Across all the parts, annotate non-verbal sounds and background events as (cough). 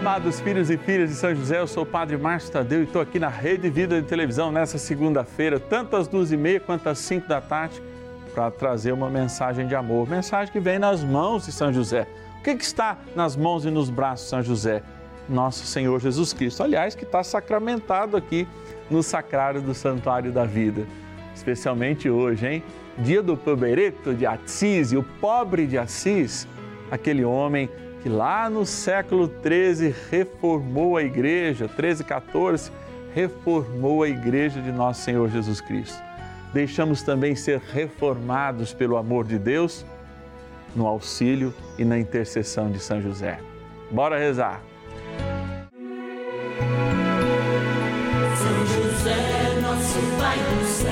amados filhos e filhas de São José, eu sou o Padre Márcio Tadeu e estou aqui na Rede Vida de Televisão nessa segunda-feira, tanto às duas e meia quanto às cinco da tarde, para trazer uma mensagem de amor, mensagem que vem nas mãos de São José. O que, que está nas mãos e nos braços de São José? Nosso Senhor Jesus Cristo, aliás, que está sacramentado aqui no sacrário do Santuário da Vida, especialmente hoje, hein? Dia do Pobereto de Assis, e o pobre de Assis, aquele homem que lá no século 13 reformou a igreja, 13 e 14, reformou a igreja de nosso Senhor Jesus Cristo. Deixamos também ser reformados pelo amor de Deus no auxílio e na intercessão de São José. Bora rezar. São José, nosso Pai do céu,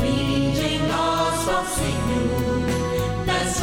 vinde em nós, ó Senhor, das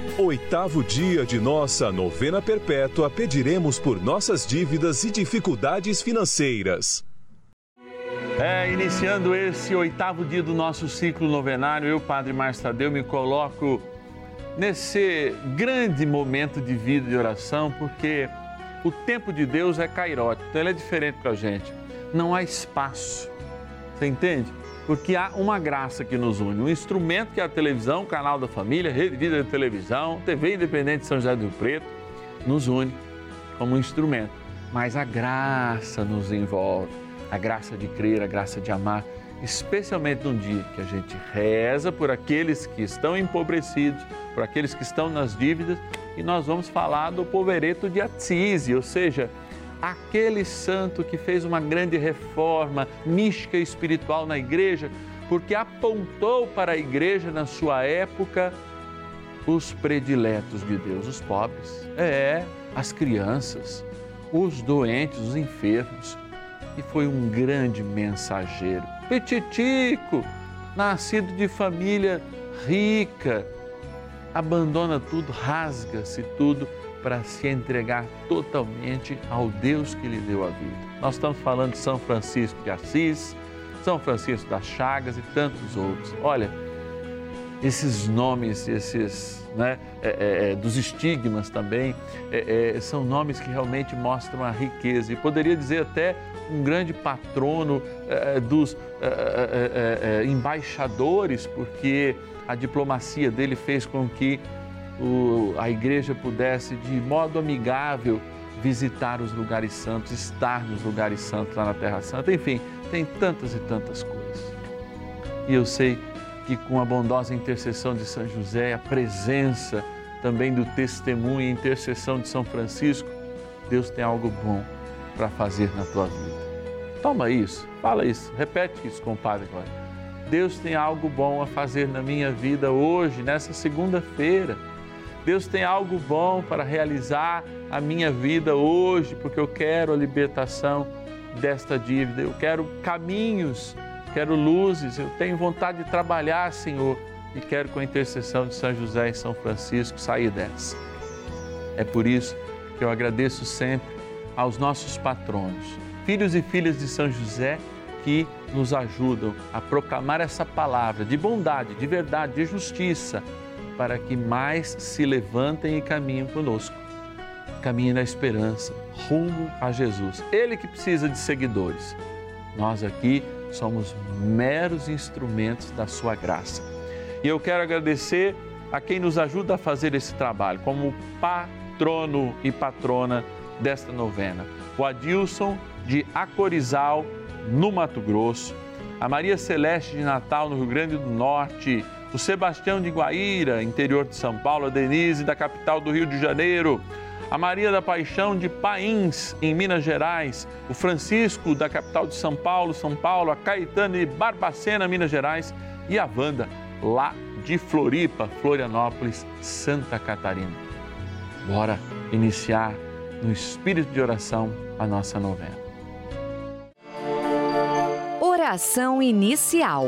oitavo dia de nossa novena perpétua, pediremos por nossas dívidas e dificuldades financeiras. É, iniciando esse oitavo dia do nosso ciclo novenário, eu, Padre Márcio Tadeu, me coloco nesse grande momento de vida de oração, porque o tempo de Deus é cairótico, então ele é diferente para a gente. Não há espaço, você entende? Porque há uma graça que nos une, um instrumento que é a televisão, canal da família, Rede Vida de Televisão, TV Independente de São José do Rio Preto, nos une como um instrumento. Mas a graça nos envolve, a graça de crer, a graça de amar, especialmente num dia que a gente reza por aqueles que estão empobrecidos, por aqueles que estão nas dívidas, e nós vamos falar do povereto de Atsise, ou seja, aquele santo que fez uma grande reforma mística e espiritual na igreja, porque apontou para a igreja na sua época os prediletos de Deus, os pobres, é, as crianças, os doentes, os enfermos. E foi um grande mensageiro, petitico, nascido de família rica, abandona tudo, rasga-se tudo para se entregar totalmente ao Deus que lhe deu a vida. Nós estamos falando de São Francisco de Assis, São Francisco das Chagas e tantos outros. Olha, esses nomes, esses né, é, é, dos estigmas também, é, são nomes que realmente mostram a riqueza e poderia dizer até um grande patrono dos embaixadores, porque a diplomacia dele fez com que o, a igreja pudesse, de modo amigável, visitar os lugares santos, estar nos lugares santos lá na Terra Santa. Enfim, tem tantas e tantas coisas. E eu sei que com a bondosa intercessão de São José, a presença também do testemunho e intercessão de São Francisco, Deus tem algo bom para fazer na tua vida. Toma isso, fala isso, repete isso com o Padre agora. Deus tem algo bom a fazer na minha vida hoje, nessa segunda-feira. Deus tem algo bom para realizar a minha vida hoje, porque eu quero a libertação desta dívida, eu quero caminhos, quero luzes, eu tenho vontade de trabalhar, Senhor, e quero, com a intercessão de São José e São Francisco, sair dessa. É por isso que eu agradeço sempre aos nossos patronos, filhos e filhas de São José, que nos ajudam a proclamar essa palavra de bondade, de verdade, de justiça, para que mais se levantem e caminhem conosco. Caminhem na esperança, rumo a Jesus. Ele que precisa de seguidores. Nós aqui somos meros instrumentos da sua graça. E eu quero agradecer a quem nos ajuda a fazer esse trabalho, como patrono e patrona desta novena. O Adilson de Acorizal, no Mato Grosso, a Maria Celeste de Natal, no Rio Grande do Norte, o Sebastião de Guaíra, interior de São Paulo, a Denise, da capital do Rio de Janeiro, a Maria da Paixão de Pains, em Minas Gerais, o Francisco, da capital de São Paulo, São Paulo, a Caetano de Barbacena, Minas Gerais, e a Wanda, lá de Floripa, Florianópolis, Santa Catarina. Bora iniciar no espírito de oração a nossa novena. Oração inicial.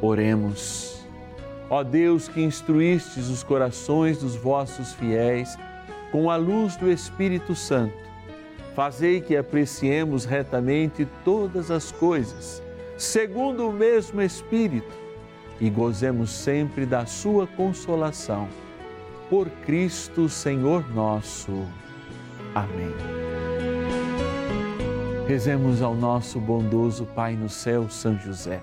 Oremos. Ó Deus que instruístes os corações dos vossos fiéis com a luz do Espírito Santo, fazei que apreciemos retamente todas as coisas, segundo o mesmo Espírito, e gozemos sempre da sua consolação. Por Cristo, Senhor nosso. Amém. Rezemos ao nosso bondoso Pai no céu, São José.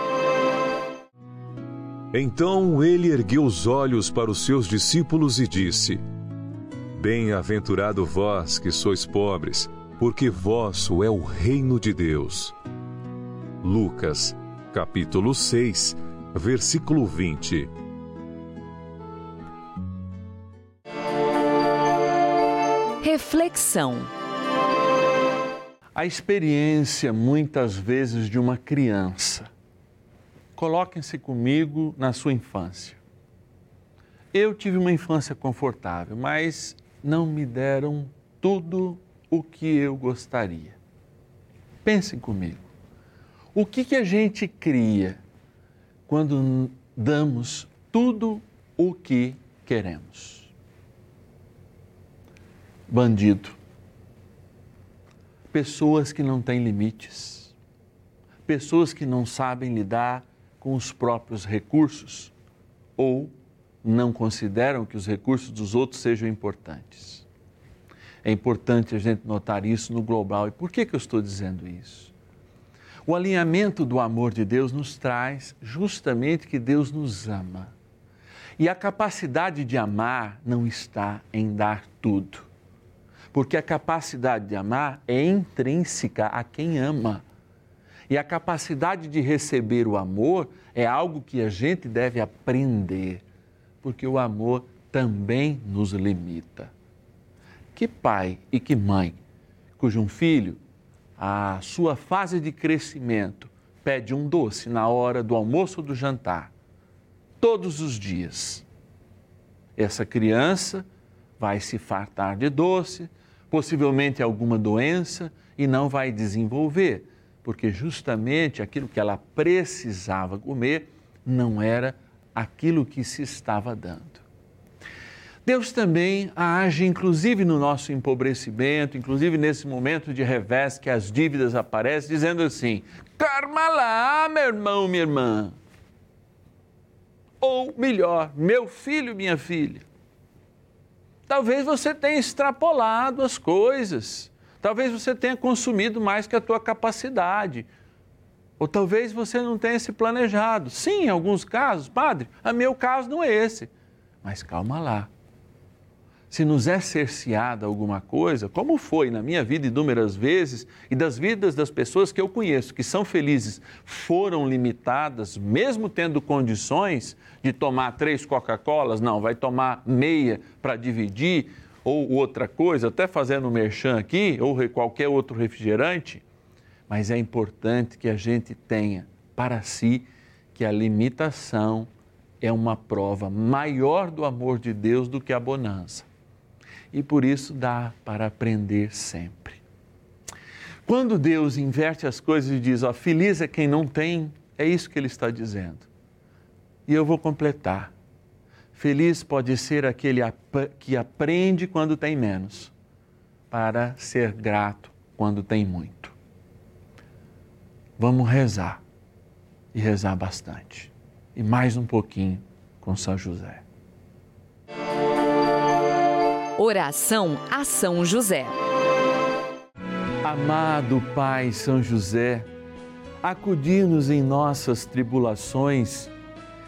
Então ele ergueu os olhos para os seus discípulos e disse: Bem-aventurado vós que sois pobres, porque vosso é o reino de Deus. Lucas, capítulo 6, versículo 20. Reflexão. A experiência, muitas vezes, de uma criança. Coloquem-se comigo na sua infância. Eu tive uma infância confortável, mas não me deram tudo o que eu gostaria. Pensem comigo. O que, que a gente cria quando damos tudo o que queremos? Bandido. Pessoas que não têm limites. Pessoas que não sabem lidar com os próprios recursos ou não consideram que os recursos dos outros sejam importantes. É importante a gente notar isso no global. E por que, que eu estou dizendo isso? O alinhamento do amor de Deus nos traz justamente que Deus nos ama. E a capacidade de amar não está em dar tudo. Porque a capacidade de amar é intrínseca a quem ama. E a capacidade de receber o amor é algo que a gente deve aprender, porque o amor também nos limita. Que pai e que mãe cujo um filho, a sua fase de crescimento, pede um doce na hora do almoço ou do jantar, todos os dias. Essa criança vai se fartar de doce, possivelmente alguma doença e não vai desenvolver, porque justamente aquilo que ela precisava comer não era aquilo que se estava dando. Deus também age, inclusive no nosso empobrecimento, inclusive nesse momento de revés que as dívidas aparecem, dizendo assim: Karma lá, meu irmão, minha irmã. Ou melhor, meu filho, minha filha. Talvez você tenha extrapolado as coisas. Talvez você tenha consumido mais que a tua capacidade. Ou talvez você não tenha se planejado. Sim, em alguns casos, padre, a meu caso não é esse. Mas calma lá se nos é cerceada alguma coisa, como foi na minha vida inúmeras vezes e das vidas das pessoas que eu conheço que são felizes, foram limitadas, mesmo tendo condições de tomar três Coca-Colas, não, vai tomar meia para dividir, ou outra coisa, até fazendo um merchan aqui, ou qualquer outro refrigerante, mas é importante que a gente tenha para si que a limitação é uma prova maior do amor de Deus do que a bonança e por isso dá para aprender sempre. Quando Deus inverte as coisas e diz, ó, feliz é quem não tem, é isso que ele está dizendo. E eu vou completar. Feliz pode ser aquele que aprende quando tem menos, para ser grato quando tem muito. Vamos rezar e rezar bastante. E mais um pouquinho com São José. Oração a São José. Amado Pai São José, acudir-nos em nossas tribulações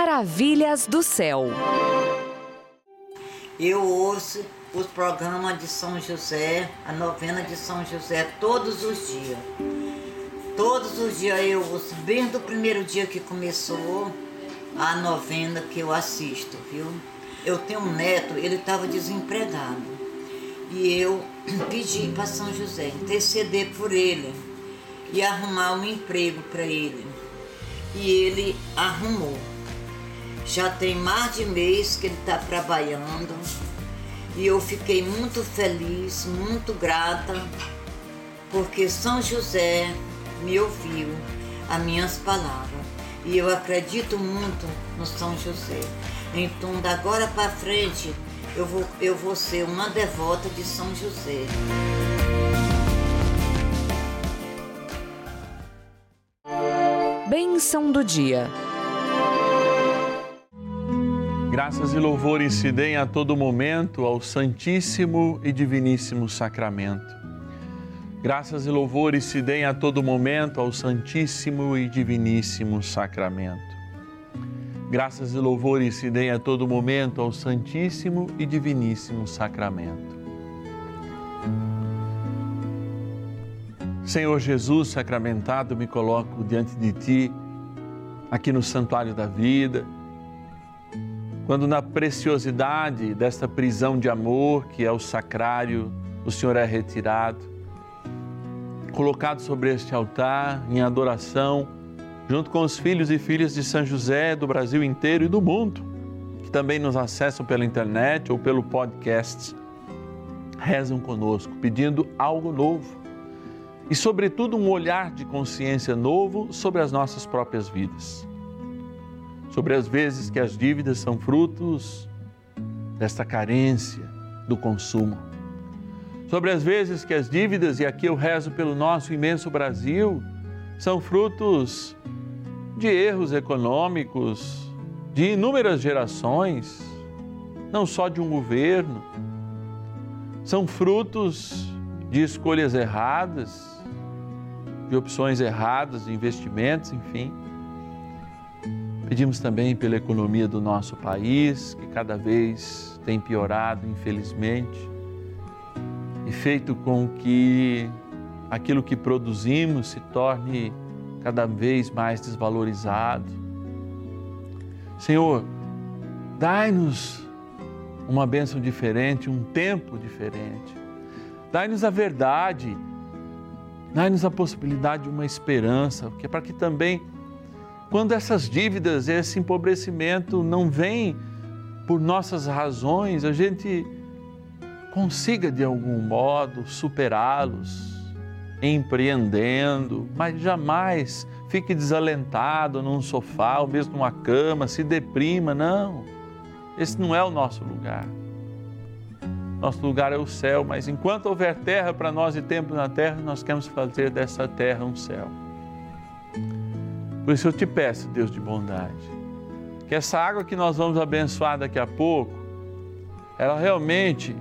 Maravilhas do céu. Eu ouço os programas de São José, a novena de São José, todos os dias. Todos os dias eu ouço, bem do primeiro dia que começou a novena que eu assisto, viu? Eu tenho um neto, ele estava desempregado. E eu (clears throat) pedi para São José interceder por ele e arrumar um emprego para ele. E ele arrumou. Já tem mais de mês que ele está trabalhando E eu fiquei muito feliz, muito grata, porque São José me ouviu as minhas palavras. E eu acredito muito no São José. Então, da agora para frente, eu vou, eu vou ser uma devota de São José. Bênção do dia. Graças e louvores se deem a todo momento ao Santíssimo e Diviníssimo Sacramento. Graças e louvores se deem a todo momento ao Santíssimo e Diviníssimo Sacramento. Graças e louvores se deem a todo momento ao Santíssimo e Diviníssimo Sacramento. Senhor Jesus sacramentado, me coloco diante de Ti, aqui no Santuário da Vida, quando na preciosidade desta prisão de amor que é o sacrário, o Senhor é retirado, colocado sobre este altar em adoração, junto com os filhos e filhas de São José do Brasil inteiro e do mundo, que também nos acessam pela internet ou pelo podcast, rezam conosco, pedindo algo novo e, sobretudo, um olhar de consciência novo sobre as nossas próprias vidas. Sobre as vezes que as dívidas são frutos desta carência do consumo. Sobre as vezes que as dívidas, e aqui eu rezo pelo nosso imenso Brasil, são frutos de erros econômicos, de inúmeras gerações, não só de um governo, são frutos de escolhas erradas, de opções erradas, de investimentos, enfim. Pedimos também pela economia do nosso país, que cada vez tem piorado, infelizmente, e feito com que aquilo que produzimos se torne cada vez mais desvalorizado. Senhor, dai-nos uma bênção diferente, um tempo diferente. Dai-nos a verdade Dai-nos a possibilidade de uma esperança, que é para que também, quando essas dívidas, esse empobrecimento não vem por nossas razões, a gente consiga de algum modo superá-los, empreendendo, mas jamais fique desalentado num sofá ou mesmo numa cama, se deprima, não. Esse não é o nosso lugar. Nosso lugar é o céu, mas enquanto houver terra para nós e tempo na terra, nós queremos fazer dessa terra um céu. Por isso eu te peço, Deus de bondade, que essa água que nós vamos abençoar daqui a pouco, ela realmente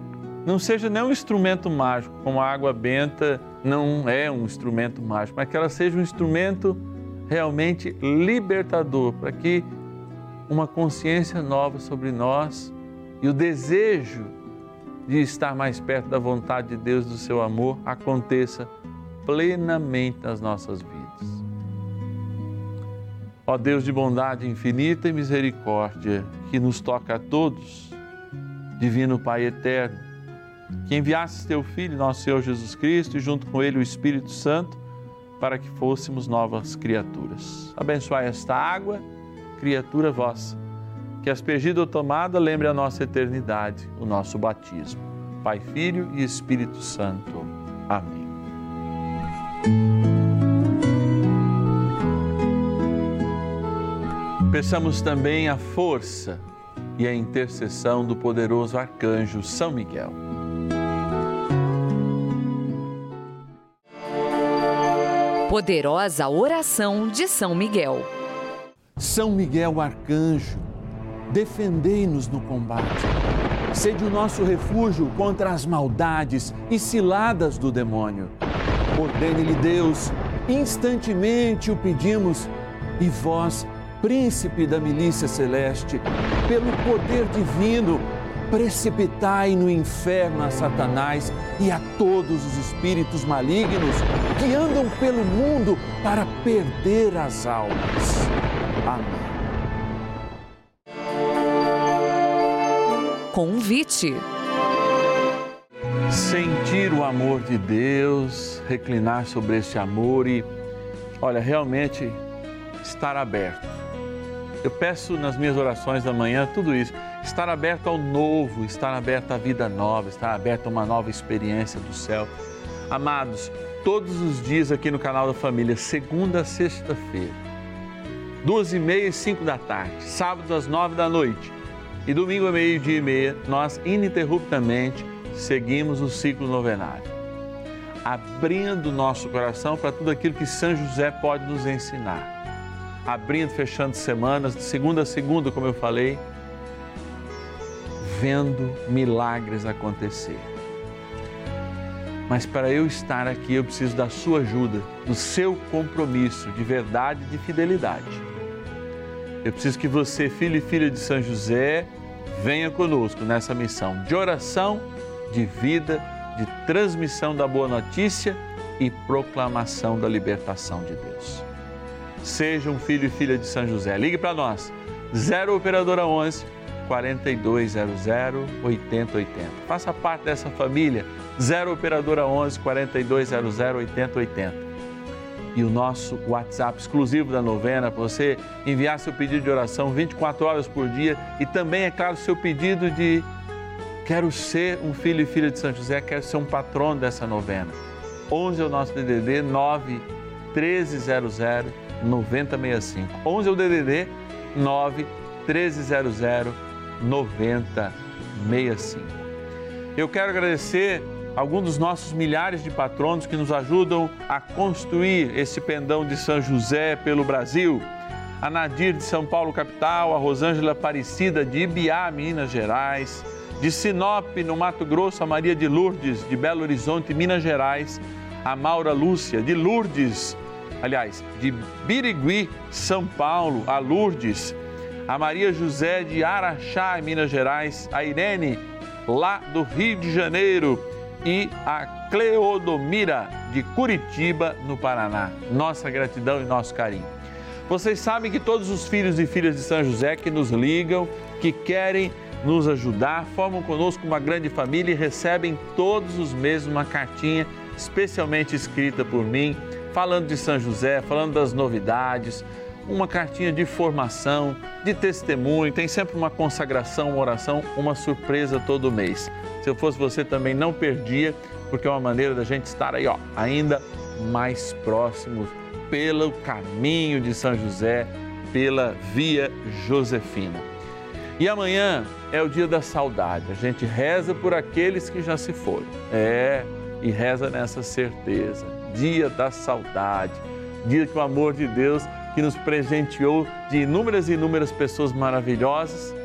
não seja nem um instrumento mágico, como a água benta não é um instrumento mágico, mas que ela seja um instrumento realmente libertador, para que uma consciência nova sobre nós e o desejo de estar mais perto da vontade de Deus, do seu amor, aconteça plenamente nas nossas vidas. Ó Deus de bondade infinita e misericórdia, que nos toca a todos, Divino Pai eterno, que enviasses teu Filho, nosso Senhor Jesus Cristo, e junto com ele o Espírito Santo, para que fôssemos novas criaturas. Abençoai esta água, criatura vossa que aspergida ou tomada lembre a nossa eternidade, o nosso batismo. Pai, Filho e Espírito Santo. Amém. Peçamos também a força e a intercessão do poderoso arcanjo São Miguel. Poderosa oração de São Miguel. São Miguel arcanjo defendei-nos no combate. Sede o nosso refúgio contra as maldades e ciladas do demônio. Ordene-lhe Deus, instantemente o pedimos, e vós, príncipe da milícia celeste, pelo poder divino, precipitai no inferno a Satanás e a todos os espíritos malignos que andam pelo mundo para perder as almas. Amém. Convite. Sentir o amor de Deus, reclinar sobre esse amor e, olha, realmente estar aberto. Eu peço nas minhas orações da manhã tudo isso. estar aberto ao novo, estar aberto à vida nova, estar aberto a uma nova experiência do céu. Amados, todos os dias aqui no canal da Família, segunda a sexta-feira, duas e meia e cinco da tarde, sábados às nove da noite e domingo a meio-dia e meia, nós ininterruptamente seguimos o ciclo novenário, abrindo nosso coração para tudo aquilo que São José pode nos ensinar. Abrindo, fechando semanas, de segunda a segunda, como eu falei, vendo milagres acontecer. Mas para eu estar aqui, eu preciso da sua ajuda, do seu compromisso de verdade e de fidelidade. Eu preciso que você, filho e filha de São José, venha conosco nessa missão de oração, de vida, de transmissão da boa notícia e proclamação da libertação de Deus. Seja um filho e filha de São José. Ligue para nós, 0 Operadora 11 4200 8080. Faça parte dessa família, 0 Operadora 11 4200 8080. E o nosso WhatsApp exclusivo da novena, para você enviar seu pedido de oração 24 horas por dia e também, é claro, seu pedido de quero ser um filho e filha de São José, quero ser um patrono dessa novena. 11 é o nosso DDD 9 1300 9065. 11 é o DDD 9 1300 9065. Eu quero agradecer alguns dos nossos milhares de patronos que nos ajudam a construir esse pendão de São José pelo Brasil. A Nadir de São Paulo, capital, a Rosângela Aparecida de Ibiá, Minas Gerais, de Sinop, no Mato Grosso, a Maria de Lourdes, de Belo Horizonte, Minas Gerais, a Maura Lúcia, de Lourdes, aliás, de Birigui, São Paulo, a Lourdes, a Maria José de Araxá, Minas Gerais, a Irene, lá do Rio de Janeiro, e a Cleodomira de Curitiba, no Paraná. Nossa gratidão e nosso carinho. Vocês sabem que todos os filhos e filhas de São José que nos ligam, que querem nos ajudar, formam conosco uma grande família e recebem todos os meses uma cartinha especialmente escrita por mim, falando de São José, falando das novidades, uma cartinha de formação, de testemunho, tem sempre uma consagração, uma oração, uma surpresa todo mês. Se eu fosse você também não perdia, porque é uma maneira da gente estar aí, ó, ainda mais próximos pelo caminho de São José, pela via Josefina. E amanhã é o dia da saudade. A gente reza por aqueles que já se foram. É, e reza nessa certeza. Dia da saudade. Dia que o amor de Deus que nos presenteou de inúmeras e inúmeras pessoas maravilhosas,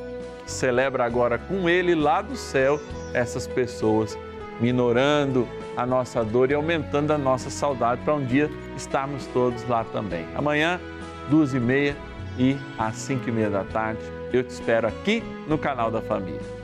celebra agora com ele lá do céu essas pessoas, minorando a nossa dor e aumentando a nossa saudade para um dia estarmos todos lá também. Amanhã, duas e meia e às cinco e meia da tarde, eu te espero aqui no canal da Família.